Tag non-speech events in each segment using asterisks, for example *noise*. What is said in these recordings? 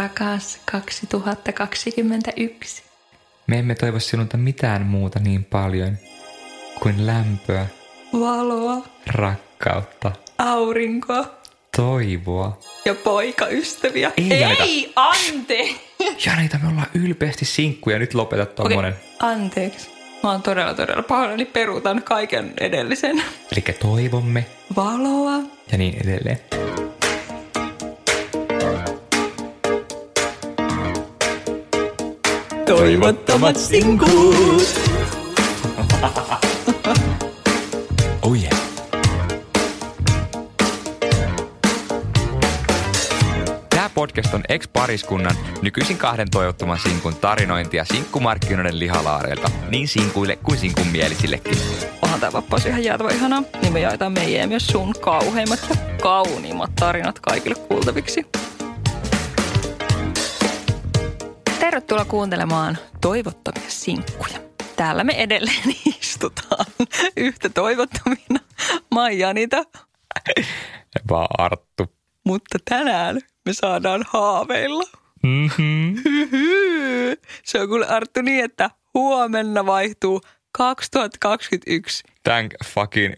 rakas 2021. Me emme toivo sinulta mitään muuta niin paljon kuin lämpöä, Valoa, rakkautta, aurinkoa toivoa. ja poikaystäviä. Ei, Janita. Ei ante! *laughs* Janita, me ollaan ylpeästi sinkkuja. Nyt lopeta tommonen. Okei, anteeksi. Mä oon todella, todella pahoillani. Peruutan kaiken edellisen. Eli toivomme Valoa, ja niin edelleen. Toivottomat sinkut. *laughs* Oh yeah. Tämä podcast on ex-pariskunnan nykyisin kahden toivottoman sinkun tarinointia sinkkumarkkinoiden lihalaareilta, niin sinkuille kuin sinkun mielisillekin. Onhan tää vappaus ihan jäätävä ihanaa. Niin me jaetaan meidän myös sun kauheimmat ja kauniimmat tarinat kaikille kuultaviksi. Tervetuloa kuuntelemaan toivottomia sinkkuja. Täällä me edelleen *laughs* istutaan yhtä toivottomina. Mä oon Janita, Vaan Arttu. mutta tänään me saadaan haaveilla. Mm-hmm. Se on kuule Arttu niin, että huomenna vaihtuu 2021. Thank fucking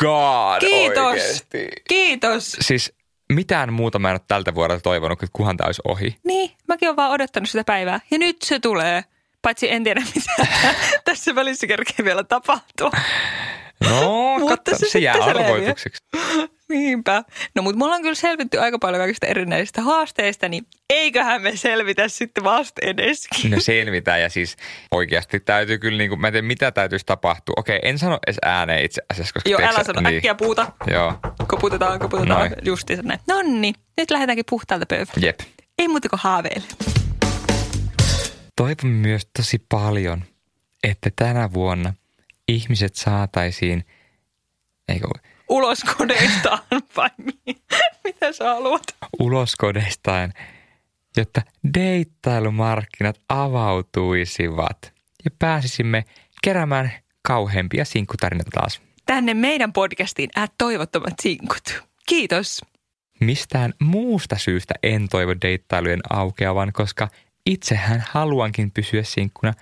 God Kiitos. oikeesti. Kiitos. Siis mitään muuta mä en ole tältä vuodelta toivonut, että kuhan tämä olisi ohi. Niin, mäkin olen vaan odottanut sitä päivää. Ja nyt se tulee. Paitsi en tiedä, mitä *laughs* tässä välissä kerkee vielä tapahtua. No, *laughs* Mutta katso, se se, jää arvoitukseksi. Niinpä. No mutta me ollaan kyllä selvitty aika paljon kaikista erinäisistä haasteista, niin eiköhän me selvitä sitten vasta edeskin. No selvitään ja siis oikeasti täytyy kyllä, niin kuin, mä en tiedä mitä täytyisi tapahtua. Okei, en sano edes ääneen itse asiassa. Koska Joo, älä sano äkkiä puuta. Joo, Koputetaan, koputetaan. Noin. Justiinsa näin. Nonni, nyt lähdetäänkin puhtaalta pöydältä. jep. Ei muuta kuin haaveille. Toivon myös tosi paljon, että tänä vuonna ihmiset saataisiin, eikö, Ulos kodeistaan *laughs* vai mi- mitä sä haluat? ulos kodeistaan, jotta deittailumarkkinat avautuisivat ja pääsisimme keräämään kauheampia sinkkutarinoita taas. Tänne meidän podcastiin ät toivottomat sinkut. Kiitos. Mistään muusta syystä en toivo deittailujen aukeavan, koska itsehän haluankin pysyä sinkkuna,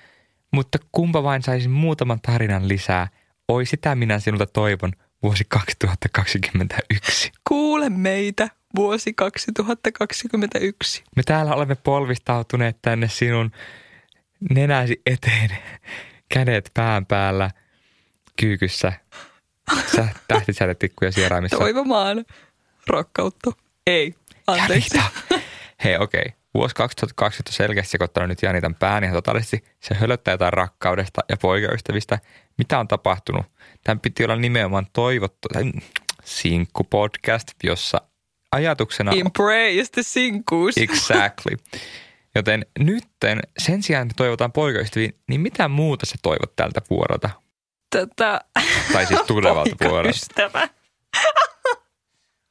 mutta kumpa vain saisin muutaman tarinan lisää, oi sitä minä sinulta toivon vuosi 2021. Kuule meitä vuosi 2021. Me täällä olemme polvistautuneet tänne sinun nenäsi eteen, kädet pään päällä, kyykyssä, sä tähtisädetikkuja sieraimissa. Toivomaan rakkautta. Ei, anteeksi. Hei, okei. Okay. Vuosi 2020 on selkeästi sekoittanut nyt Janitan pään ihan totaalisesti. Se hölöttää jotain rakkaudesta ja poikaystävistä. Mitä on tapahtunut? Tämän piti olla nimenomaan toivottu, tai sinkku-podcast, jossa ajatuksena... Embrace the sinkuus. Exactly. Joten nytten sen sijaan, että toivotaan poikaystäviin, niin mitä muuta sä toivot tältä vuodelta? Tätä Tai siis tulevalta *laughs* vuodelta. ystävä.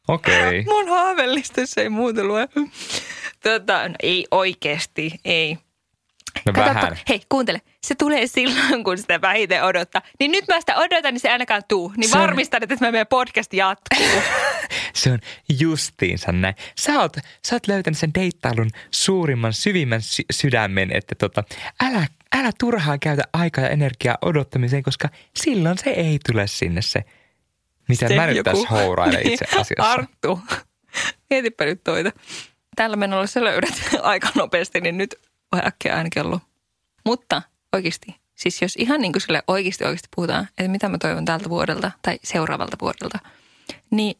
Okei. Okay. Mun haaveellistassa ei muuta lue. Tota, no, ei oikeasti, ei. No Katsoppa, vähän. hei kuuntele, se tulee silloin, kun sitä vähiten odottaa. Niin nyt mä sitä odotan, niin se ainakaan tuu. Niin Se on- varmistan, että meidän podcast jatkuu. *laughs* Se on justiinsa näin. Sä oot, sä oot löytänyt sen deittailun suurimman, syvimmän sy- sydämen, että tota, älä, älä turhaan käytä aikaa ja energiaa odottamiseen, koska silloin se ei tule sinne se, mitä Se mä nyt joku- tässä itse *laughs* Niin, asiassa. Arttu, mietipä nyt toita. Tällä menolla sä löydät *laughs* aika nopeasti, niin nyt voi äkkiä äänikello. Mutta oikeasti, siis jos ihan niin kuin sille oikeasti oikeasti puhutaan, että mitä mä toivon tältä vuodelta tai seuraavalta vuodelta, niin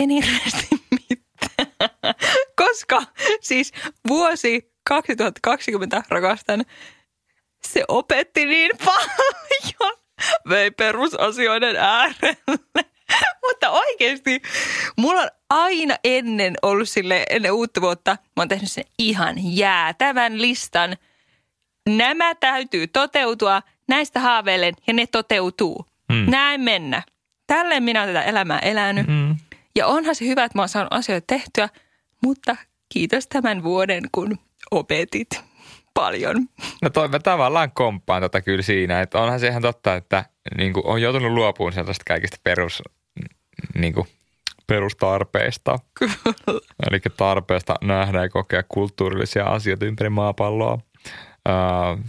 en hirveästi *laughs* mitään. Koska siis vuosi 2020 rakastan, se opetti niin paljon. Vei perusasioiden äärelle. *laughs* Mutta oikeasti, mulla on aina ennen ollut sille ennen uutta vuotta, mä oon tehnyt sen ihan jäätävän listan. Nämä täytyy toteutua, näistä haaveilen ja ne toteutuu. Mm. Näin mennä. Tälleen minä olen tätä elämää elänyt. Mm. Ja onhan se hyvä, että mä oon saanut asioita tehtyä, mutta kiitos tämän vuoden, kun opetit paljon. No toi mä tavallaan komppaan tota kyllä siinä, että onhan se ihan totta, että niin on joutunut luopumaan sellaista kaikista perus niin kuin, perustarpeista. Eli tarpeesta nähdä ja kokea kulttuurillisia asioita ympäri maapalloa.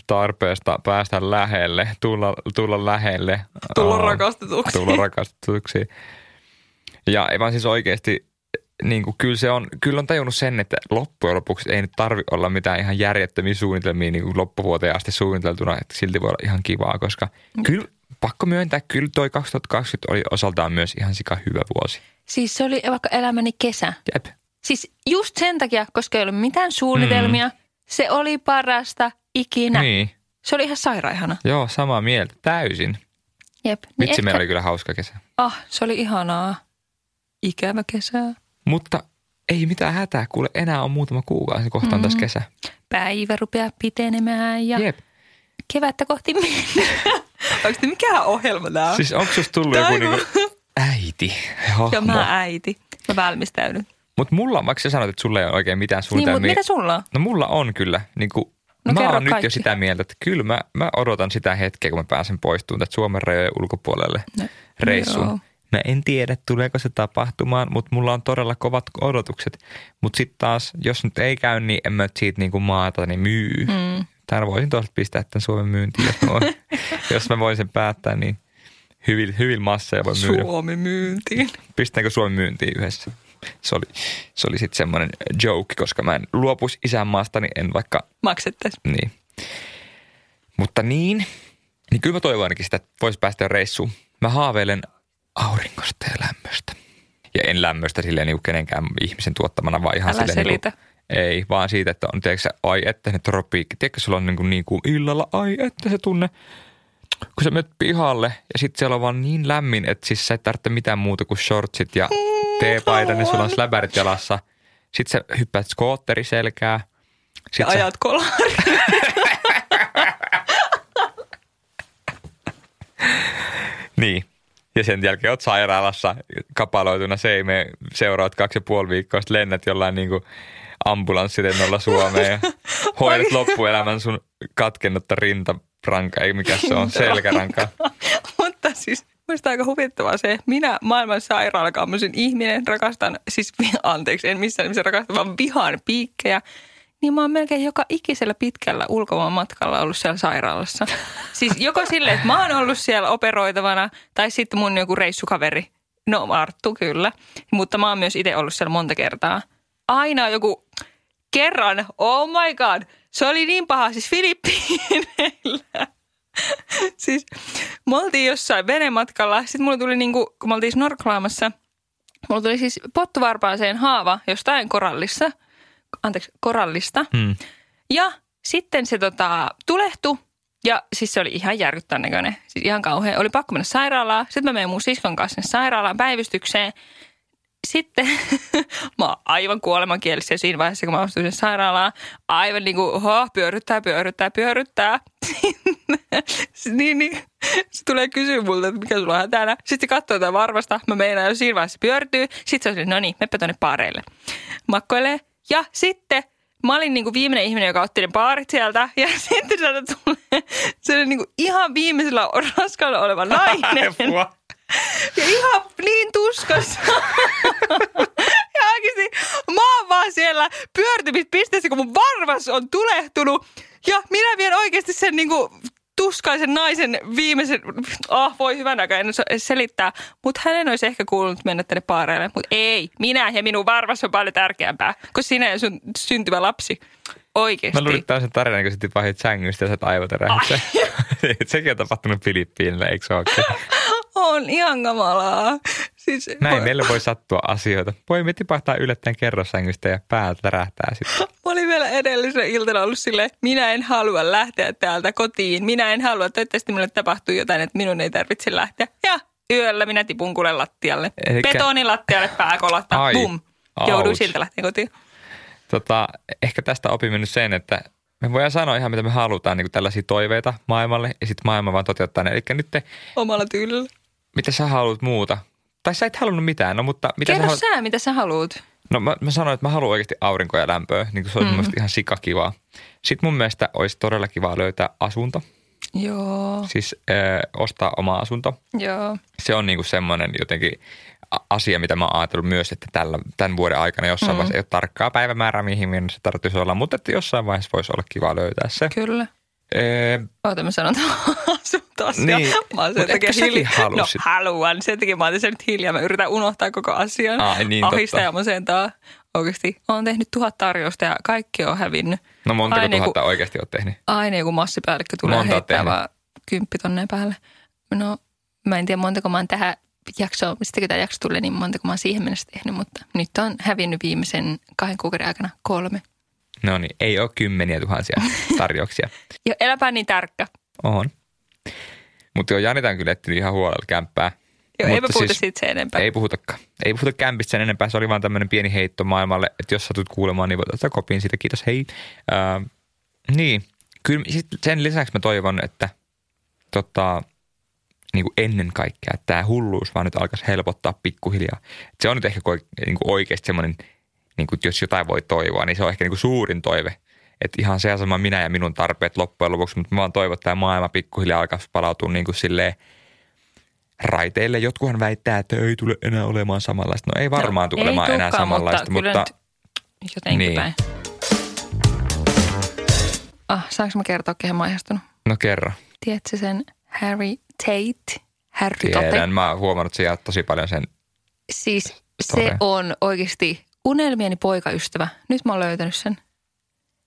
Tarpeesta päästä lähelle, tulla, tulla lähelle. Tulla rakastetuksi. Tulla rakastetuksi. Ja vaan siis oikeasti, niin kuin, kyllä, se on, kyllä on tajunnut sen, että loppujen lopuksi ei nyt tarvi olla mitään ihan järjettömiä suunnitelmia niin kuin loppuvuoteen asti suunniteltuna, että silti voi olla ihan kivaa, koska kyllä pakko myöntää, kyllä toi 2020 oli osaltaan myös ihan sika hyvä vuosi. Siis se oli vaikka elämäni kesä. Jep. Siis just sen takia, koska ei ollut mitään suunnitelmia, mm. se oli parasta ikinä. Niin, Se oli ihan sairaihana. joo, samaa mieltä, täysin. Jep. Niin Vitsi, ehkä- meillä oli kyllä hauska kesä. Ah, se oli ihanaa. Ikävä kesä. Mutta ei mitään hätää, kuule enää on muutama kuukausi, kohta on Mm. tässä kesä. Päivä rupeaa pitenemään ja Jep. kevättä kohti mennään. *laughs* Onko te mikään ohjelma tää? Siis onko susta tullut joku on- niinku äiti? ja mä äiti. Mä valmistaudun. Mutta mulla on, vaikka sä sanoit, että sulla ei ole oikein mitään Niin, suunnitelmia. mutta mitä sulla on? No mulla on kyllä. Niin kuin, No mä oon nyt jo kaikki. sitä mieltä, että kyllä mä, mä odotan sitä hetkeä, kun mä pääsen poistumaan tästä Suomen rajojen ulkopuolelle No, reissuun. joo. Mä en tiedä, tuleeko se tapahtumaan, mutta mulla on todella kovat odotukset. Mutta sitten taas, jos nyt ei käy, niin en mä siitä niinku maata, niin myy. Mm. Tän voisin tuosta pistää tämän Suomen myyntiin, jos mä, voin, *laughs* jos mä voin sen päättää, niin hyvin, hyvin masseja voi myydä. Suomi myyntiin. Pistäänkö Suomen myyntiin yhdessä? Se oli, se oli sitten semmoinen joke, koska mä en luopuisi isänmaasta, niin en vaikka, Maksettaisiin. niin. Mutta niin, niin kyllä mä toivon ainakin sitä, että voisi päästä reissuun. Mä haaveilen aurinkosta ja lämmöstä. Ja en lämmöstä silleen niin kenenkään ihmisen tuottamana, vaan ihan Älä silleen selitä. Niin kuin, ei, vaan siitä, että on, tiedätkö, ai että ne tropiikki. Tiedätkö, sulla on niin kuin, niin kuin illalla, ai että se tunne, kun sä menet pihalle ja sitten siellä on vaan niin lämmin, että siis sä et tarvitse mitään muuta kuin shortsit ja teepaidan ja sulla on släbärit jalassa. Sitten sä hyppäät skootteri selkää. Ja sä, ajat kolari. *laughs* niin. Ja sen jälkeen oot sairaalassa kapaloituna seimeen seuraat kaksi ja puoli viikkoa, sitten lennät jollain niin kuin ambulanssilennolla Suomeen ja *laughs* hoidat loppuelämän sun katkennutta rintaranka, ei mikä se on, selkäranka. *laughs* Mutta siis Mielestäni aika huvittavaa se, minä maailman sairaalakammoisen ihminen rakastan, siis anteeksi, en missään nimessä rakasta, vaan vihaan piikkejä. Niin mä oon melkein joka ikisellä pitkällä ulkomaan matkalla ollut siellä sairaalassa. *laughs* Siis joko silleen, että mä oon ollut siellä operoitavana, tai sitten mun joku reissukaveri. No Arttu kyllä, mutta mä oon myös itse ollut siellä monta kertaa. Aina joku kerran, oh my god, se oli niin paha, siis Filippiineillä. *laughs* siis me oltiin jossain venematkalla, sitten mulla tuli niinku, kun me oltiin snorklaamassa, mulla tuli siis pottuvarpaaseen haava jostain korallissa, anteeksi, korallista. Hmm. Ja sitten se tota, tulehtui ja siis se oli ihan järkyttävän näköinen, siis ihan kauhean. Oli pakko mennä sairaalaan. Sitten mä menen mun siskon kanssa sinne sairaalaan päivystykseen. Sitten *laughs* mä oon aivan kuolemankielisiä siinä vaiheessa, kun mä astuin sairaalaan. Aivan niin kuin, oho, pyöryttää, pyöryttää, pyöryttää. *laughs* niin, niin. Se tulee kysyä multa, että mikä sulla on hätänä. Sitten se katsoo jotain varmasta. Mä meinaan, jos siinä vaiheessa pyörtyy. Sitten se on no niin, meppä tonne paareille. Makkoilee. Ja sitten mä olin niinku viimeinen ihminen, joka otti ne paarit sieltä. Ja *laughs* sitten sieltä tulee se niinku ihan viimeisellä raskaalla oleva nainen. Ja ihan niin tuskassa. ja oikeasti mä oon vaan siellä pyörtymispisteessä, kun mun varvas on tulehtunut. Ja minä vien oikeasti sen niinku tuskaisen naisen viimeisen, ah voi hyvän aikaa, en selittää. Mutta hänen olisi ehkä kuulunut mennä tänne paareille. Mutta ei, minä ja minun varvas on paljon tärkeämpää, kuin sinä ja sun syntyvä lapsi. Oikeasti. Mä luulin, että tämä on se tarina, kun sä tipahit sängystä ja sä et aivot. *laughs* Sekin on tapahtunut Filippiinillä, eikö se olekin? *laughs* On ihan kamalaa. Siis, Näin meille voi sattua asioita. Voimme tipahtaa yllättäen kerrossängystä ja päältä rähtää sitten. Mä olin vielä edellisenä iltana ollut silleen, minä en halua lähteä täältä kotiin. Minä en halua, että toivottavasti minulle tapahtuu jotain, että minun ei tarvitse lähteä. Ja yöllä minä tipun kuule lattialle. Elikkä- Betonilattialle pää kolahtaa. Ai. Bum. Jouduin siltä lähteä kotiin. Tota, ehkä tästä opimme nyt sen, että me voidaan sanoa ihan mitä me halutaan, niin kuin tällaisia toiveita maailmalle ja sitten maailma vaan toteuttaa ne. Eli nyt te, Omalla tyylillä. Mitä sä haluat muuta? Tai sä et halunnut mitään, no mutta mitä Kerro sä haluat? sä, mitä sä haluat. No mä, mä sanoin, että mä haluan oikeasti aurinkoa ja lämpöä, niin kuin se olisi mm. ihan sikakivaa. Sitten mun mielestä olisi todella kiva löytää asunto, Joo, siis ö, ostaa oma asunto. joo. Se on niin kuin semmoinen jotenkin asia, mitä mä oon ajatellut myös, että tällä, tämän vuoden aikana jossain mm. vaiheessa ei ole tarkkaa päivämäärää, mihin se tarvitsisi olla, mutta että jossain vaiheessa voisi olla kiva löytää se. Kyllä. Ee, Oota, mä sanon *laughs* taas. Niin, Mä oon sen takia hiljaa. No haluan. Sen takia mä oon tässä nyt hiljaa. Mä yritän unohtaa koko asian. Ai niin, Ahista totta. ja masentaa. Oikeasti. Oon tehnyt tuhat tarjousta ja kaikki on hävinnyt. no montako Aina tuhatta joku- oikeasti oot tehnyt? Aina joku massipäällikkö tulee Monta heittää vaan kymppi tonneen päälle. No, mä en tiedä montako mä oon tähän jaksoon, sitten kun tämä jakso tulee, niin montako mä oon siihen mennessä tehnyt, mutta nyt on hävinnyt viimeisen kahden kuukauden aikana kolme. No niin, ei ole kymmeniä tuhansia *laughs* tarjouksia. Ja eläpä niin tarkka. On. Mutta joo, Janita on kyllä etsinyt ihan huolella kämppää. Joo, Mutta puhuta siis- siitä sen enempää. Ei puhutakaan. Ei puhuta kämpistä sen enempää. Se oli vaan tämmöinen pieni heitto maailmalle, että jos satut kuulemaan, niin voit ottaa kopiin siitä. Kiitos, hei. Ää, niin, kyllä sit sen lisäksi mä toivon, että tota, niin kuin ennen kaikkea, että tämä hulluus vaan nyt alkaisi helpottaa pikkuhiljaa. Et se on nyt ehkä niin kuin oikeasti semmoinen, niin kuin, jos jotain voi toivoa, niin se on ehkä niin kuin suurin toive. Että ihan se sama minä ja minun tarpeet loppujen lopuksi, mutta mä vaan toivon, että tämä maailma pikkuhiljaa alkaisi palautua niin kuin silleen raiteille. Jotkuhan väittää, että ei tule enää olemaan samanlaista. No ei varmaan tule ei olemaan enää samanlaista, mutta, mutta, kyllä nyt jotenkin Niin. päin. Ah, saanko mä kertoa, kehen mä oon ihastunut? no kerro. Tiedätkö sen Harry Tate? Harry Tate. Tiedän, mä oon huomannut, että tosi paljon sen. Siis se on oikeasti unelmieni poikaystävä. Nyt mä oon löytänyt sen.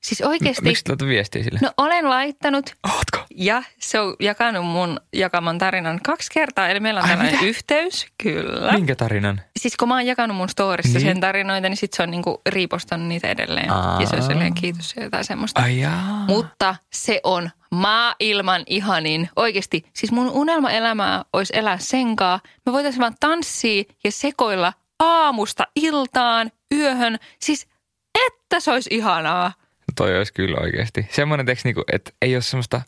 Siis oikeasti. Miksi tuota viestiä sille? No olen laittanut Ootko? ja se on jakanut mun jakaman tarinan kaksi kertaa. Eli meillä on Ai, tällainen mitä? yhteys, kyllä. Minkä tarinan? Siis kun mä oon jakanut mun storissa Niin. niin. sen tarinoita, niin sit se on niinku riipostanut niitä edelleen. Aa. Ja se on silleen kiitos ja jotain semmoista. Ai jaa. Mutta se on maailman ihanin. Oikeasti, siis mun unelmaelämää olisi elää senkaa. Me voitaisiin vaan tanssia ja sekoilla aamusta iltaan, yöhön. Siis että se olisi ihanaa. Toi olisi kyllä oikeasti. Semmoinen teksti, niinku, että ei ole semmoista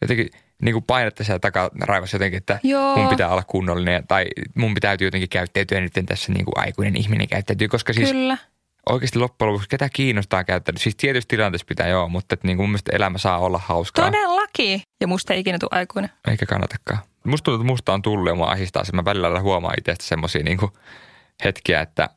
jotenkin niinku painetta siellä takaraivassa jotenkin, että Joo. mun pitää olla kunnollinen tai mun pitää jotenkin käyttäytyä nyt tässä niinku aikuinen ihminen käyttäytyy, koska siis Kyllä. oikeasti loppujen lopuksi ketä kiinnostaa käyttäytyä. Siis tietysti tilanteessa pitää joo, mutta että niinku mun mielestä elämä saa olla hauskaa. Todellakin. Ja musta ei ikinä tule aikuinen. Eikä kannatakaan. Musta tuntuu, että musta on tullut ja mua ahistaa se. Mä välillä huomaan itsestä semmoisia niinku hetkiä, että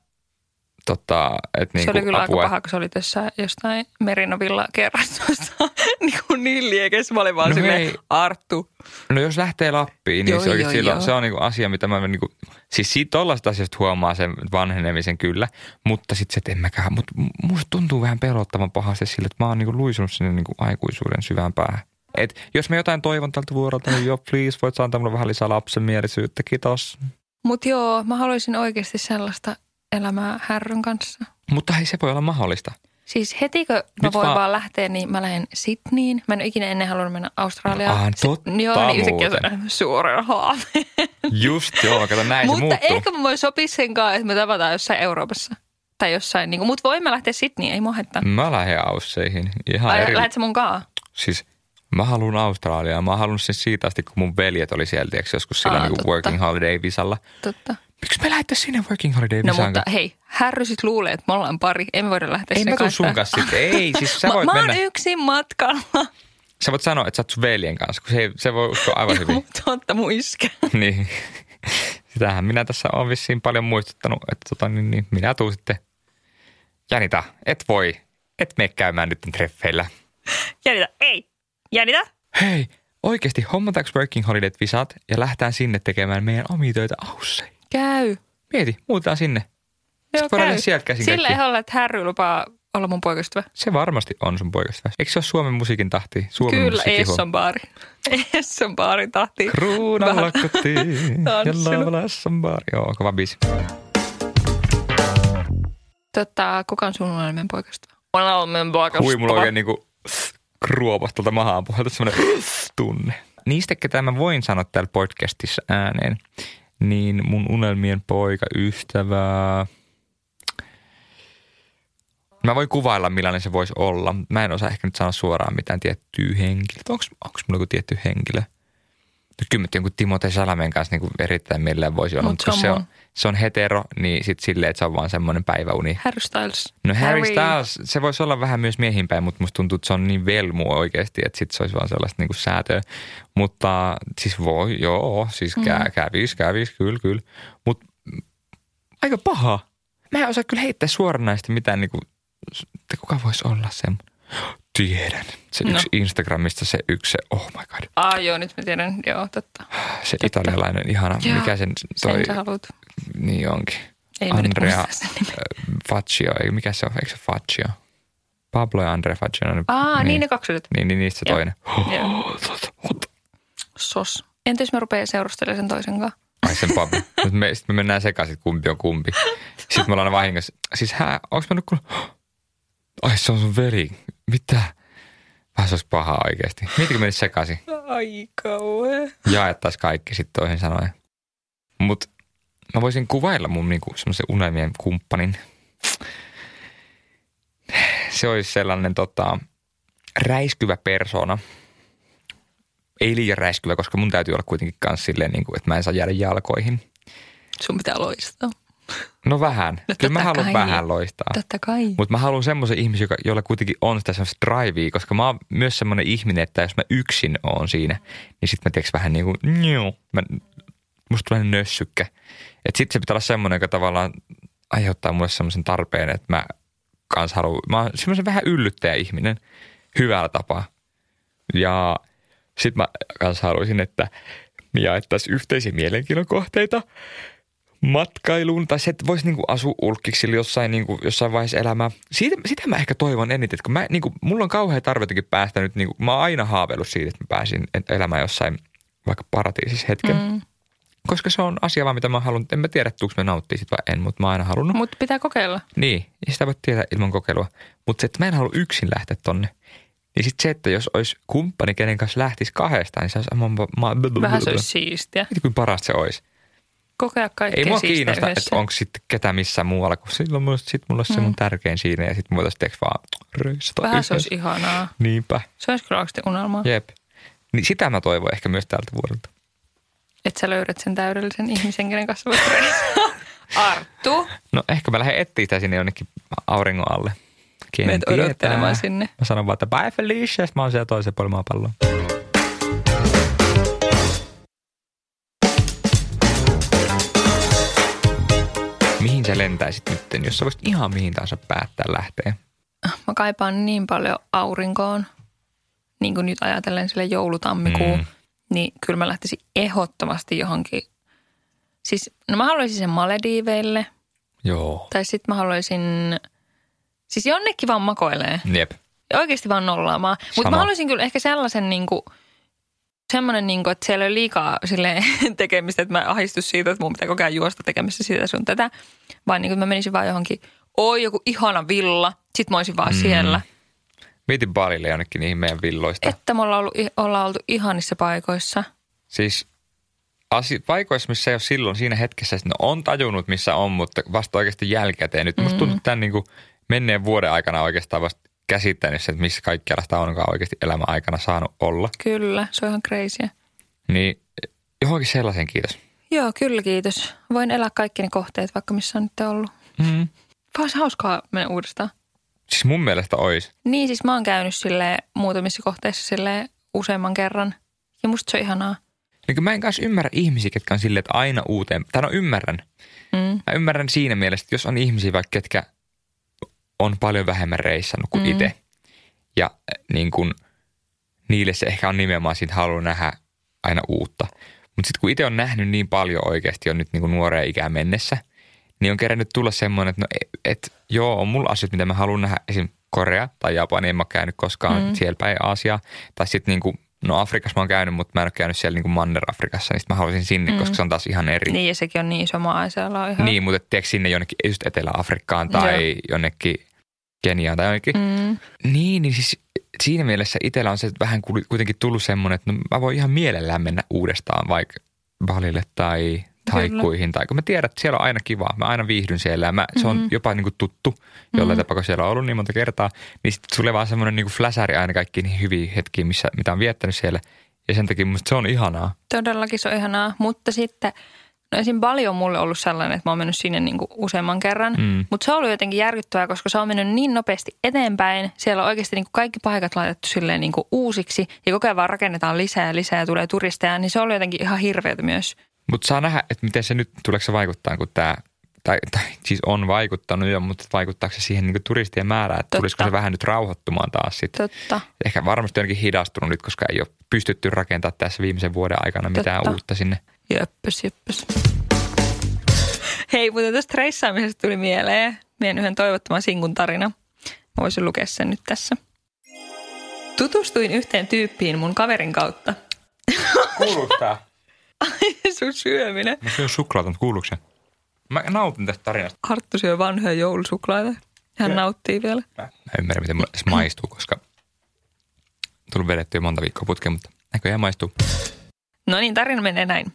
tota, että se niinku oli kyllä apua. aika paha, kun se oli tässä jostain Merinovilla kerrastossa *laughs* niin, kuin niin liekes. Mä olin vaan No silleen, hei. Arttu. No jos lähtee Lappiin, niin Joo, se, joo, silloin, joo. se on niinku asia, mitä mä niinku, siis siitä tollaista asiasta huomaa sen vanhenemisen kyllä, mutta sitten se, että en mäkään, mutta musta tuntuu vähän pelottavan pahasti sille, että mä oon niinku luisunut sinne niinku aikuisuuden syvään päähän. Et jos mä jotain toivon tältä vuorolta, niin joo, please, voit antaa mulle vähän lisää lapsenmielisyyttä, kiitos. Mutta joo, mä haluaisin oikeasti sellaista elämää härryn kanssa. Mutta hei, se voi olla mahdollista. Siis heti kun mä Nyt voin vaan- vaan lähteä, niin mä lähden Sydneyin. Mä en ole ikinä ennen halunnut mennä Australiaan. Ah, totta Joo, niin yhtäkkiä muuten. se suuren haave. Just joo, kato näin se Mutta muuttuu. ehkä mä voin sopia sen kanssa, että me tavataan jossain Euroopassa. Tai jossain, niin mutta voimme lähteä Sydneyin, ei mua haittaa. Mä lähden Ausseihin. Ihan Vai eri... lähdet sä mun kaa? Siis mä haluan Australiaa. Mä halunnut sen siitä asti, kun mun veljet oli siellä, tiiäks, joskus silloin Aa, niin working holiday visalla. Totta. Miksi me lähdettäisiin sinne working holiday No visaan? mutta hei, Härry sit luulee, että me ollaan pari. Ei me voida lähteä Ei mä sun kanssa sitten. Ei, siis sä *laughs* Mä, voit mä mennä. oon yksin matkalla. Sä voit sanoa, että sä oot sun veljen kanssa, kun se, ei- se voi uskoa aivan hyvin. Totta mun iskä. *laughs* niin. Sitähän minä tässä on vissiin paljon muistuttanut, että tota, niin, niin, minä tuun sitten. Janita, et voi, et mene käymään nyt treffeillä. Jännitä, ei. Jännitä. Hei, oikeasti hommataanko working holiday visat ja lähtään sinne tekemään meidän omia töitä Ausseihin? Käy. Mieti, muutetaan sinne. Voidaan tehdä sieltä käsin Sillä kaikki. ei ole, että Härry lupaa olla mun poikaystävä. Se varmasti on sun poikasta. Eikö se ole Suomen musiikin tahti? Suomen Kyllä, Esson baari. Esson baari tahti. Kruunalla Vähän kotiin ja lavalla Esson baari. Joo, kova biisi. Tota, kuka on sun unelmien poikaystävä? Unelmien poikaystävä. Hui, mulla oikein niinku kruopas tuolta mahaan puolelta semmoinen *gasps* tunne. Niistä, ketä mä voin sanoa täällä podcastissa ääneen, niin mun unelmien poika, ystävä. Mä voin kuvailla, millainen se voisi olla. Mä en osaa ehkä nyt sanoa suoraan mitään tiettyä henkilöä. Onko, mulla joku tietty henkilö? No kyllä jonkun Timothée Salamen kanssa niin erittäin mielellään voisi olla, Mut mutta se on, se on hetero, niin sitten silleen, että se on vaan semmoinen päiväuni. Harry Styles. No Harry Styles, se voisi olla vähän myös miehinpäin, mutta musta tuntuu, että se on niin velmu oikeasti, että sit se olisi vaan sellaista niinku säätöä. Mutta siis voi, joo, siis kä, kävis, kävis, kyllä, kyllä. Mutta aika paha. Mä en osaa kyllä heittää suoranaisesti mitään niinku, että kuka voisi olla semmoinen. Tiedän. Se No. yksi Instagramista, se yksi, se, oh my god. Ah joo, nyt mä tiedän. Joo, totta. Se italialainen ihana, Joo, mikä sen toi, Sen sä haluat. niin onkin. Ei Andrea *laughs* äh, Faccio, ei mikä se on, eikö se Faccio? Pablo ja Andrea Faccio. on- Aa, niin ne kaksi. Niin, niin niistä se toinen. *gasps* Sos. Entä jos mä rupean seurustelemaan sen toisen kanssa? Ai sen Pablo. Nyt me, sit me mennään sekaisin, kumpi on kumpi. *laughs* Sitten me ollaan vahingossa. Siis hää, onks mä nyt kun... *gasps* Ai se on sun veli. Mitä? Vähän se olisi paha oikeasti. Mietitkö menisi sekaisin? Ai kauhea. Jaettais kaikki sitten toisin sanoen. Mut mä voisin kuvailla mun niinku semmoisen unelmien kumppanin. Se olisi sellainen tota, räiskyvä persona. Ei liian räiskyvä, koska mun täytyy olla kuitenkin kans silleen, niin kuin, että mä en saa jäädä jalkoihin. Sun pitää loistaa. No vähän. No Kyllä mä haluan kai. vähän loistaa. Totta kai. Mutta mä haluan semmoisen ihmisen, joka, jolla kuitenkin on sitä semmoista drivea, koska mä oon myös semmoinen ihminen, että jos mä yksin oon siinä, niin sit mä teeks vähän niin kuin, nju, mä, musta tulee nössykkä. Että sit se pitää olla semmoinen, joka tavallaan aiheuttaa mulle semmoisen tarpeen, että mä kans haluan, mä oon semmoisen vähän yllyttäjä ihminen hyvällä tapaa. Ja sit mä kans haluaisin, että me jaettaisiin yhteisiä mielenkiinnon kohteita matkailuun, tai se, että voisi niinku asua ulkkiksi jossain, niinku, jossain vaiheessa elämää. Siitä, sitä mä ehkä toivon eniten, että kun mä, niinku, mulla on kauhean tarve jotenkin päästä nyt, niinku, mä oon aina haaveillut siitä, että mä pääsin elämään jossain vaikka paratiisissa hetken. Mm. Koska se on asia vaan, mitä mä haluan, en mä tiedä, tuuks mä nauttii sit vai en, mutta mä oon aina halunnut. Mutta pitää kokeilla. Niin, ja sitä voi tietää ilman kokeilua. Mutta se, että mä en halua yksin lähteä tonne. Niin sitten se, että jos olisi kumppani, kenen kanssa lähtisi kahdestaan, niin se olisi aivan... Ma- Vähän se olisi siistiä. Mieti, kuin parasta se olisi. Kokea kaikkea Ei mua kiinnosta, yhdessä. että onko sitten ketä missään muualla, kun silloin mulla, sit mulla olisi se mun tärkein siinä ja sitten tehdä vaan reissata Vähän se olisi ihanaa. Niinpä, Se olisi kyllä oikeasti unelmaa. jep. Niin sitä mä toivon ehkä myös tältä vuodelta. Että sä löydät sen täydellisen ihmisen, kenen kanssa voit. *laughs* Arttu, No ehkä mä lähden etsiä sitä sinne jonnekin auringon alle. Ken meet odottelemaan sinne. Mä sanon vaan, että bye Felicia, mä oon siellä toisen puolella maapalloa. Mihin sä lentäisit nyt, jos sä voisit ihan mihin tahansa päättää lähteä? Mä kaipaan niin paljon aurinkoon, niin kuin nyt ajatellen sille joulutammikuu, Mm. niin kyllä mä lähtisin ehdottomasti johonkin. Siis, no mä haluaisin sen Malediiveille, Joo. tai sitten mä haluaisin, siis jonnekin vaan makoilee. Jep. Oikeasti vaan nollaamaan. Mutta mä haluaisin kyllä ehkä sellaisen niin kuin, semmoinen, niin kuin, että siellä ei ole liikaa silleen, *laughs* tekemistä, että mä ahdistus siitä, että mun pitää koko ajan juosta tekemässä sitä sun tätä. Vaan niin kuin, mä menisin vaan johonkin, oi joku ihana villa, sit mä olisin vaan mm. siellä. Mietin Balille jonnekin niihin meidän villoista. Että me ollaan, ollut, ollaan oltu ihanissa paikoissa. Siis asi- paikoissa, missä ei ole silloin siinä hetkessä, että no on tajunnut, missä on, mutta vasta oikeasti jälkikäteen. Nyt musta tuntuu, tämän niin kuin menneen vuoden aikana oikeastaan vasta käsittänyt se, että missä kaikkialla sitä onkaan oikeasti elämän aikana saanut olla. Kyllä, se on ihan crazyä. Niin johonkin sellaisen kiitos. Joo, kyllä kiitos. Voin elää kaikki ne kohteet, vaikka missä on nyt ollut. Mm. Olisi hauskaa mennä uudestaan. Siis mun mielestä olisi. Niin, siis mä oon käynyt sille muutamissa kohteissa sille useamman kerran. Ja musta se on ihanaa. Niin mä en kanssa ymmärrä ihmisiä, ketkä on silleen, että aina uuteen. Tai no ymmärrän. Mm. Mä ymmärrän siinä mielessä, että jos on ihmisiä vaikka, ketkä on paljon vähemmän reissannut kuin Mm. itse. Ja äh, niin kun, niille se ehkä on nimenomaan siitä halu nähdä aina uutta. Mutta sitten kun itse on nähnyt niin paljon oikeasti jo nyt niin kuin nuoreen ikään mennessä, niin on kerännyt tulla semmoinen, että no, et, et, joo, on mulla asiat, mitä mä haluan nähdä. Esim. Korea tai Japani, en mä ole käynyt koskaan mm. siellä päin Aasiaa. Tai sitten niin kuin, no Afrikassa mä oon käynyt, mutta mä en ole käynyt siellä niin kuin Manner-Afrikassa, niin mä haluaisin sinne, mm. koska se on taas ihan eri. Niin, ja sekin on niin iso maa, siellä on ihan... Niin, mutta tiedätkö sinne jonnekin just Etelä-Afrikkaan tai Joo. jonnekin Keniaan tai jonnekin. Mm. Niin, niin siis siinä mielessä itsellä on se että vähän kuitenkin tullut semmoinen, että no mä voin ihan mielellään mennä uudestaan vaikka Balille tai taikkuihin. Tai kun mä tiedän, että siellä on aina kiva. Mä aina viihdyn siellä ja mä, se on Mm-hmm. jopa niin kuin tuttu, jollain tapaa, kun siellä on ollut niin monta kertaa. Niin sitten sulle vaan semmoinen niin kuin fläsäri aina kaikkiin niihin hyviin hetkiin, missä, mitä on viettänyt siellä. Ja sen takia musta se on ihanaa. Todellakin se on ihanaa, mutta sitten, no esim. Bali on mulle ollut sellainen, että mä oon mennyt sinne niin kuin useamman kerran, Mm. mutta se on ollut jotenkin järkyttävää, koska se on mennyt niin nopeasti eteenpäin. Siellä on oikeasti niin kuin kaikki paikat laitettu silleen niin kuin uusiksi ja koko ajan vaan rakennetaan lisää ja lisää ja tulee turisteja, niin se on ollut jotenkin ihan hirveätä myös. Mutta saa nähdä, että miten se nyt, tuleeko se vaikuttaa, kun tämä tai, tai siis on vaikuttanut jo, mutta vaikuttaako se siihen niin turistien määrään, että Totta. tulisiko se vähän nyt rauhoittumaan taas sitten? Totta. Ehkä varmasti onkin hidastunut nyt, koska ei ole pystytty rakentamaan tässä viimeisen vuoden aikana mitään Totta. uutta sinne. Jöppös, jöppös. Hei, mutta tästä reissaamisesta tuli mieleen meidän yhden toivottoman sinkun tarina. Mä voisin lukea sen nyt tässä. Tutustuin yhteen tyyppiin mun kaverin kautta. Kuuluttaa. *laughs* Ai sun syöminen. Mä syön suklaata, mutta kuuluuko se? Mä nautin tästä tarinasta. Arttu syö vanhoja joulusuklaita. Hän Kyllä. nauttii vielä. Mä en ymmärrä, miten mulle edes maistuu, koska tullut vedettyä monta viikkoa putkeen, mutta näköjään maistuu. No niin, tarina menee näin.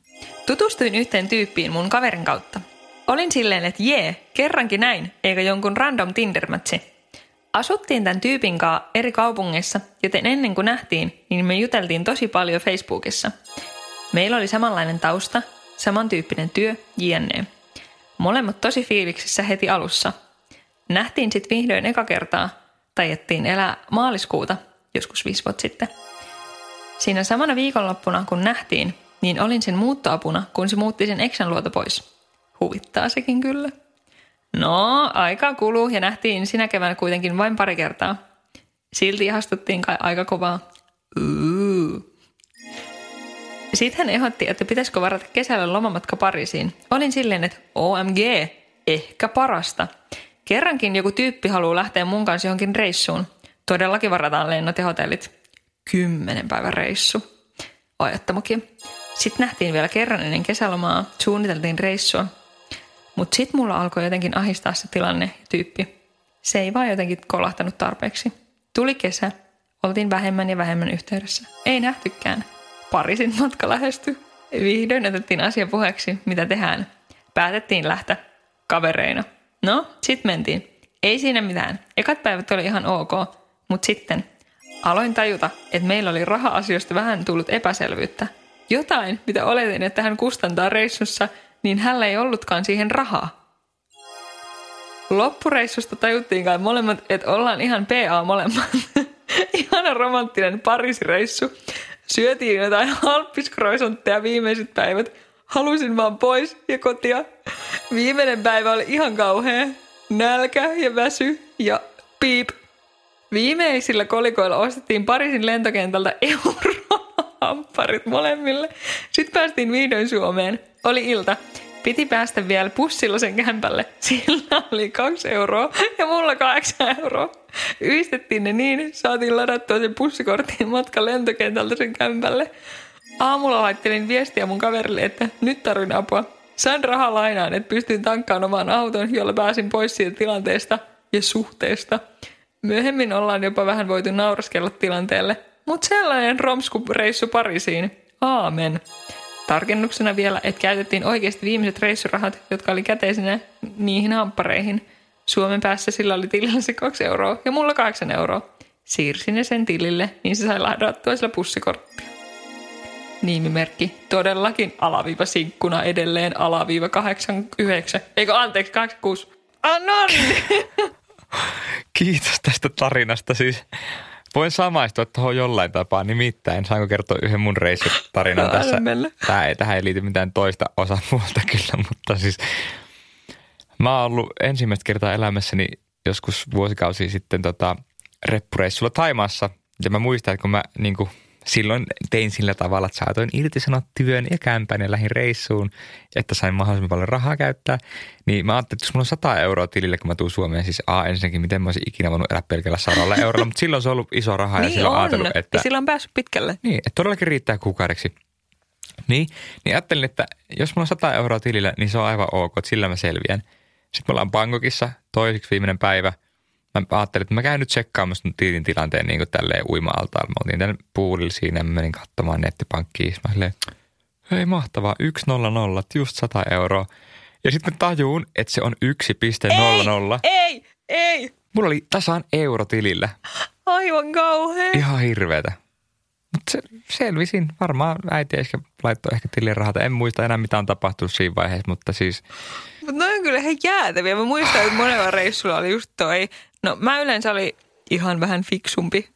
Tutustuin yhteen tyyppiin mun kaverin kautta. Olin silleen, että jee, kerrankin näin, eikä jonkun random tinder Asuttiin tämän tyypin kanssa eri kaupungeissa, joten ennen kuin nähtiin, niin me juteltiin tosi paljon Facebookissa. Meillä oli samanlainen tausta, samantyyppinen työ, jne. Molemmat tosi fiiliksissä heti alussa. Nähtiin sitten vihdoin eka kertaa, tajettiin elää maaliskuuta, joskus viisi vuotta sitten. Siinä samana viikonloppuna, kun nähtiin, niin olin sen muuttoapuna, kun se muutti sen eksän luota pois. Huvittaa sekin kyllä. No, aika kuluu ja nähtiin sinä keväänä kuitenkin vain pari kertaa. Silti ihastuttiin kai aika kovaa. Uu. Sitten hän ehdotti, että pitäisikö varata kesällä lomamatka Pariisiin. Olin silleen, että OMG, ehkä parasta. Kerrankin joku tyyppi haluaa lähteä mun kanssa johonkin reissuun. Todellakin varataan lennot ja hotellit. Kymmenen päivän reissu. Ajattamokin. Sitten nähtiin vielä kerran ennen kesälomaa, suunniteltiin reissua. Mutta sitten mulla alkoi jotenkin ahistaa se tilanne tyyppi. Se ei vaan jotenkin kolahtanut tarpeeksi. Tuli kesä, oltiin vähemmän ja vähemmän yhteydessä. Ei nähtykään. Parisin matka lähestyi. Vihdoin otettiin asia puheeksi, mitä tehdään. Päätettiin lähteä kavereina. No, sit mentiin. Ei siinä mitään. Ekat päivät oli ihan ok, mutta sitten aloin tajuta, että meillä oli raha-asioista vähän tullut epäselvyyttä. Jotain, mitä oletin, että hän kustantaa reissussa, niin hänellä ei ollutkaan siihen rahaa. Loppureissusta tajuttiin kai molemmat, että ollaan ihan PA molemmat. *laughs* Ihana romanttinen Pariisireissu. Syötiin jotain *laughs* halppiskroisontteja viimeiset päivät. Halusin vaan pois ja kotia. Viimeinen päivä oli ihan kauhea. Nälkä ja väsy ja piip. Viimeisillä kolikoilla ostettiin Pariisin lentokentältä *laughs* eurohampparit molemmille. Sitten päästiin vihdoin Suomeen. Oli ilta. Piti päästä vielä pussilla sen kämpälle. *laughs* Sillä oli kaksi euroa ja mulla kahdeksan euroa. Yhdistettiin ne niin, saatiin ladattua sen pussikortin matka lentokentältä sen kämpälle. Aamulla laittelin viestiä mun kaverille, että nyt tarvin apua. Sain rahaa lainaan, että pystyin tankkaamaan oman auton, jolla pääsin pois siitä tilanteesta ja suhteesta. Myöhemmin ollaan jopa vähän voitu nauraskella tilanteelle, mutta sellainen romskureissu Pariisiin. Aamen. Tarkennuksena vielä, että käytettiin oikeasti viimeiset reissurahat, jotka oli käteisinä niihin hamppareihin. Suomen päässä sillä oli tilillä se kaksi euroa ja mulla kahdeksan euroa. Siirsin ne sen tilille, niin se sai ladattua sillä pussikorttia. Nimimerkki todellakin alaviiva sinkkuna edelleen alaviiva 89. Eikö anteeksi 86. Ah, no niin. *laughs* Kiitos tästä tarinasta. Siis voin samaistua tuohon jollain tapaa. Nimittäin saanko kertoa yhden mun reissutarinan *laughs* tässä. Tämä ei, tähän ei liity mitään toista osapuolta *laughs* kyllä, mutta siis mä oon ollut ensimmäistä kertaa elämässäni joskus vuosikausia sitten tota, reppureissulla Taimaassa. Ja mä muistan, että kun mä niin kuin, silloin tein sillä tavalla, että saatoin irtisanoa työn ja kämpän ja lähin reissuun, että sain mahdollisimman paljon rahaa käyttää. Niin mä ajattelin, että jos mulla on 100 euroa tilille, kun mä tuun Suomeen, siis A, ensinnäkin, miten mä olisin ikinä voinut elää pelkällä sadalla eurolla, mutta silloin se on ollut iso raha ja niin silloin on. ajatellut, että... Ja sillä on päässyt pitkälle. Niin, että todellakin riittää kuukaudeksi. Niin, niin ajattelin, että jos mulla on 100 euroa tilillä, niin se on aivan ok, että sillä mä selviän. Sitten me ollaan Bangkokissa, toiseksi viimeinen päivä. Mä ajattelin, että mä käyn nyt tsekkaamaan mun tilin tilanteen niin kuin tälleen uima-altaalla. Mä oltiin tänne puulilla siinä ja mä menin katsomaan nettipankkiin. Mä silleen, hei mahtavaa, 100, just 100 euroa. Ja sitten mä tajuun, että se on 1,00. Ei, ei. Mulla oli tasan euro tilillä. Aivan kauhea. Ihan hirveetä. Mutta se, selvisin. Varmaan äiti ehkä laittoi ehkä tilin rahat. En muista enää mitä on tapahtunut siinä vaiheessa, mutta siis Mutta noin on kyllä ihan jäätäviä. Mä muistan, että monella reissulla oli just toi. No mä yleensä oli ihan vähän fiksumpi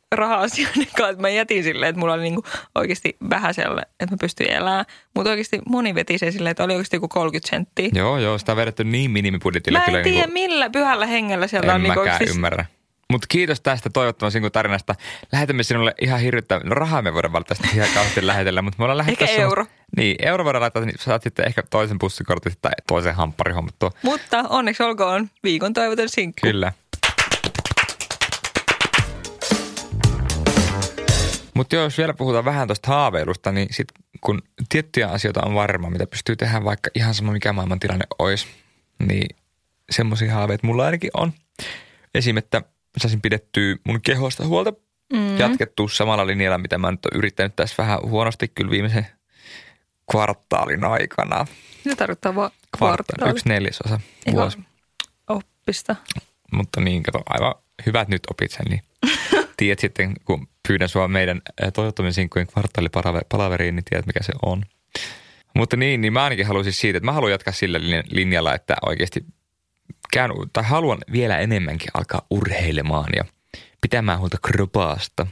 niin että *laughs* mä jätin silleen, että mulla oli niinku oikeasti vähän siellä, että mä pystyin elämään. Mutta oikeasti moni veti se silleen, että oli oikeasti joku 30 senttiä. Joo, joo, sitä on vedetty niin minimibudjetilla. Mä en kyllä tiedä, niinku- millä pyhällä hengellä sieltä En on niinku mäkään oikeasti... ymmärrä. Mutta kiitos tästä toivottavan sinkun tarinasta. Lähetämme sinulle ihan hirvittävän, no rahaa me voidaan valitettavasti *laughs* ihan kauheasti lähetellä, mutta me ollaan lähettää Eikä euro. Niin, euro voidaan laittaa, niin saat sitten ehkä toisen pussikortin tai toisen hamppari hommattua. Mutta onneksi olkoon viikon toivoton sinkku. Kyllä. Mutta jos vielä puhutaan vähän tuosta haaveilusta, niin sit kun tiettyjä asioita on varma, mitä pystyy tehdä vaikka ihan sama mikä maailman tilanne olisi, niin semmoisia haaveita mulla ainakin on. Esim. että saisin pidettyä mun kehosta huolta, mm. jatkettua samalla linjalla, mitä mä nyt olen yrittänyt tässä vähän huonosti kyllä viimeisen kvartaalin aikana. Mitä tarkoittaa vaan Kvartaali, yksi neljäsosa Eikä vuosi. Oppista. Mutta niin, kato, aivan hyvät nyt opit sen, niin *laughs* tiedät sitten, kun pyydän sua meidän toivottomien sinkkujen kvartaalipalaveriin, niin tiedät, mikä se on. Mutta niin, niin mä ainakin haluaisin siitä, että mä haluan jatkaa sillä lin- linjalla, että oikeasti käyn, tai haluan vielä enemmänkin alkaa urheilemaan ja pitämään huolta kropaasta.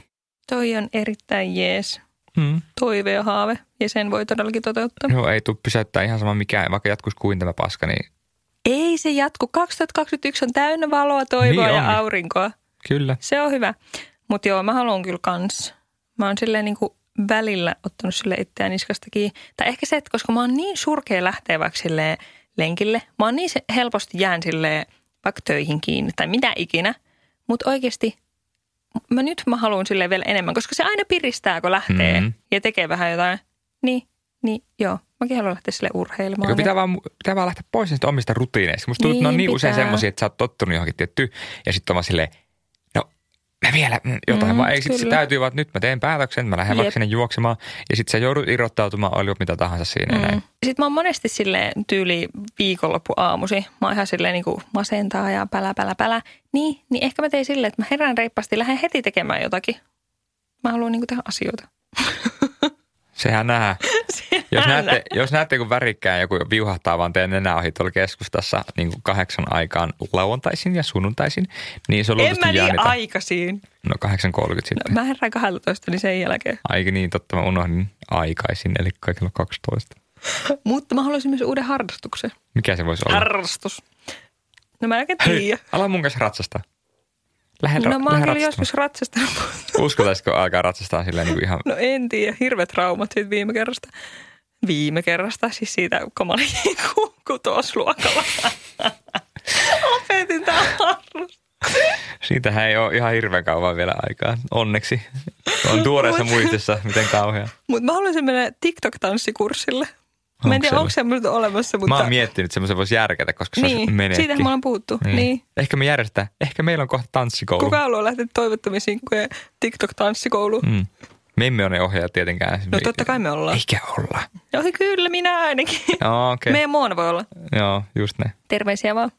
Toi on erittäin jees Hmm. toive ja haave, ja sen voi todellakin toteuttaa. Joo, ei tule pysäyttää ihan sama mikään, vaikka jatkuisi kuin tämä paska, niin Ei se jatku. 2021 on täynnä valoa, toivoa Niin ja aurinkoa. kyllä. Se on hyvä. Mutta joo, mä haluan kyllä kans. Mä oon silleen niinku välillä ottanut sille itseään niskastakin. Tai ehkä se, että koska mä oon niin surkea lähteä vaikka silleen lenkille. Mä oon niin helposti jään silleen vaikka töihin kiinni tai mitä ikinä. Mutta oikeasti mä nyt mä haluan silleen vielä enemmän, koska se aina piristää, kun lähtee Mhm. ja tekee vähän jotain. Niin, niin joo. Mäkin haluan lähteä sille urheilemaan. Ja- pitää vaan, pitää vaan lähteä pois niistä omista rutiineista. Musta tuntuu, että ne on Niin niin usein pitää. semmoisia, että sä oot tottunut johonkin tiettyyn ja sitten on vaan silleen, vielä mm, jotain, Mm, vaan ei sitten se täytyy vaan, että nyt mä teen päätöksen, mä lähden Jep. vaikka sinne juoksemaan ja sitten sä joudut irrottautumaan, oli mitä tahansa siinä mm. näin. Sitten mä oon monesti silleen tyyli viikonloppu aamusi. Mä oon ihan silleen niin kuin masentaa ja pälä, pälä, pälä. Niin, niin ehkä mä tein silleen, että mä herään reippaasti, lähden heti tekemään jotakin. Mä haluan niin kuin tehdä asioita. *laughs* Sehän nähdään. *laughs* Jos näette, jos näette, kun värikkään joku viuhahtaa vaan teidän nenä ohi tuolla keskustassa niin kuin kahdeksan aikaan lauantaisin ja sunnuntaisin, niin se on En luultavasti mä niin Jaanita. aikaisin. No 8.30 sitten. Mä herään 12, niin sen jälkeen. Aika niin, totta mä unohdin aikaisin, eli kello 12. *laughs* Mutta mä haluaisin myös uuden harrastuksen. Mikä se voisi olla? Harrastus. No mä en Hei, tiedä. ala mun kanssa ratsastaa. Lähden, No ra- mä oon kyllä joskus ratsastanut. Uskotaisiko alkaa ratsastaa silleen niin ihan... No en tiedä, hirveät traumat siitä viime kerrasta. Viime kerrasta, siis siitä, kun mä olin *laughs* kutosluokalla. *laughs* Lopetin tää harrastus. Siitähän ei ole ihan hirveän kauan vielä aikaa, onneksi. On tuoreessa muistissa, miten kauhea. Mutta mä haluaisin mennä TikTok-tanssikurssille. Mä en tiedä, Onko semmoista olemassa, mutta... Mä oon miettinyt, että semmoisen voisi järkätä, koska se niin, meneekin. siitähän me ollaan puhuttu. Niin. niin. Ehkä me järjestetään. Ehkä meillä on kohta tanssikoulu. Kuka haluaa lähteä toivottomien sinkkujen TikTok-tanssikouluun? Mm. Me emme ole ne ohjaajat tietenkään. No totta kai me ollaan. Eikä olla. No kyllä, minä ainakin. Okei. Okay. Meidän Moona voi olla. Joo, just ne. Terveisiä vaan.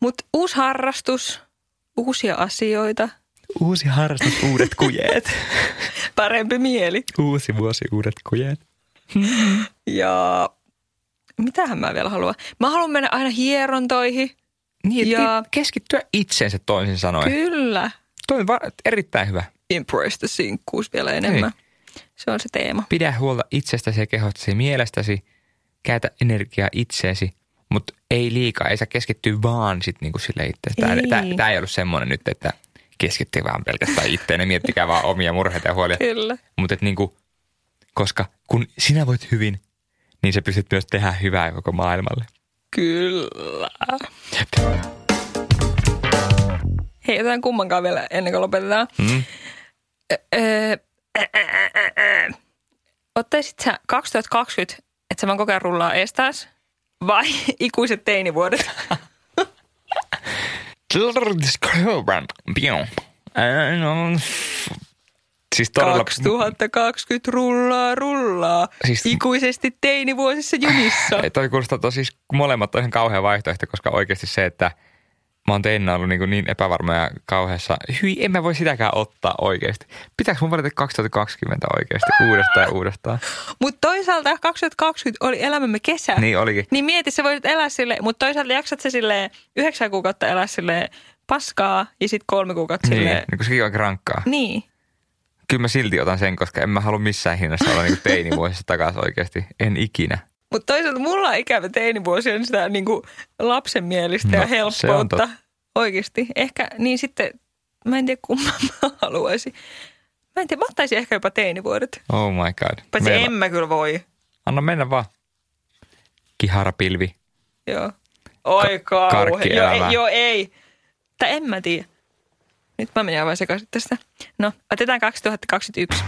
Mutta uusi harrastus, uusia asioita, Uusi harrastus, uudet kujeet. *laughs* parempi mieli. Uusi vuosi, uudet kujeet. Ja mitähän mä vielä haluan? Mä haluan mennä aina hierontoihin. Niin, Ja- keskittyä itseensä toisin sanoen. Kyllä. Toi on erittäin hyvä. Embrace the sinkkuus vielä enemmän. Se on se teema. Pidä huolta itsestäsi ja kehostasi mielestäsi. Käytä energiaa itseesi, mutta ei liikaa. Ei saa keskittyä vaan sit niinku sille itse. Tämä, Ei. ei ollut semmoinen nyt, että keskittyy vaan pelkästään itteen ja miettikää vaan omia murheita ja huolia. Kyllä. Mutta niinku, koska kun sinä voit hyvin, niin sä pystyt myös tehdä hyvää koko maailmalle. Kyllä. Hei, jotain kummankaan vielä ennen kuin lopetetaan. Mm? Öö, Ottaisit sä 2020, että sä vaan koko ajan rullaa estäs vai *laughs* ikuiset teinivuodet? Siis todella... 2020 rullaa, rullaa. Siis- Ikuisesti teinivuosissa jumissa. *laughs* Ei, toi kuulostaa tosi, siis molemmat on ihan kauhea vaihtoehto, koska oikeasti se, että mä oon teinä ollut niin, niin epävarma ja kauheassa. Hyi, en mä voi sitäkään ottaa oikeasti. Pitääkö mun valita 2020 oikeasti uudestaan ja uudestaan? Mutta toisaalta 2020 oli elämämme kesä. Niin olikin. Niin mieti, sä voisit elää sille, mutta toisaalta jaksat se sille yhdeksän kuukautta elää sille paskaa ja sitten kolme kuukautta Niin, silleen. niin kun sekin on rankkaa. Niin. Kyllä mä silti otan sen, koska en mä halua missään hinnassa olla niin teinivuosissa takaisin oikeasti. En ikinä. Mutta toisaalta mulla on ikävä teinivuosi on sitä niin kuin lapsenmielistä No, ja helppoutta. Oikeasti. Ehkä, niin sitten, mä en tiedä kumman *laughs* mä haluaisin. Mä en tiedä, mä ottaisin ehkä jopa teinivuodet. Oh my god. Paitsi Meillä- en mä kyllä voi. Anna mennä vaan. Kiharapilvi. Joo. Oi kauhe. karkkielämää. Joo, ei, joo, ei. Tai en mä tiedä. Nyt mä menen aivan sekaisin tästä. No, otetaan 2021.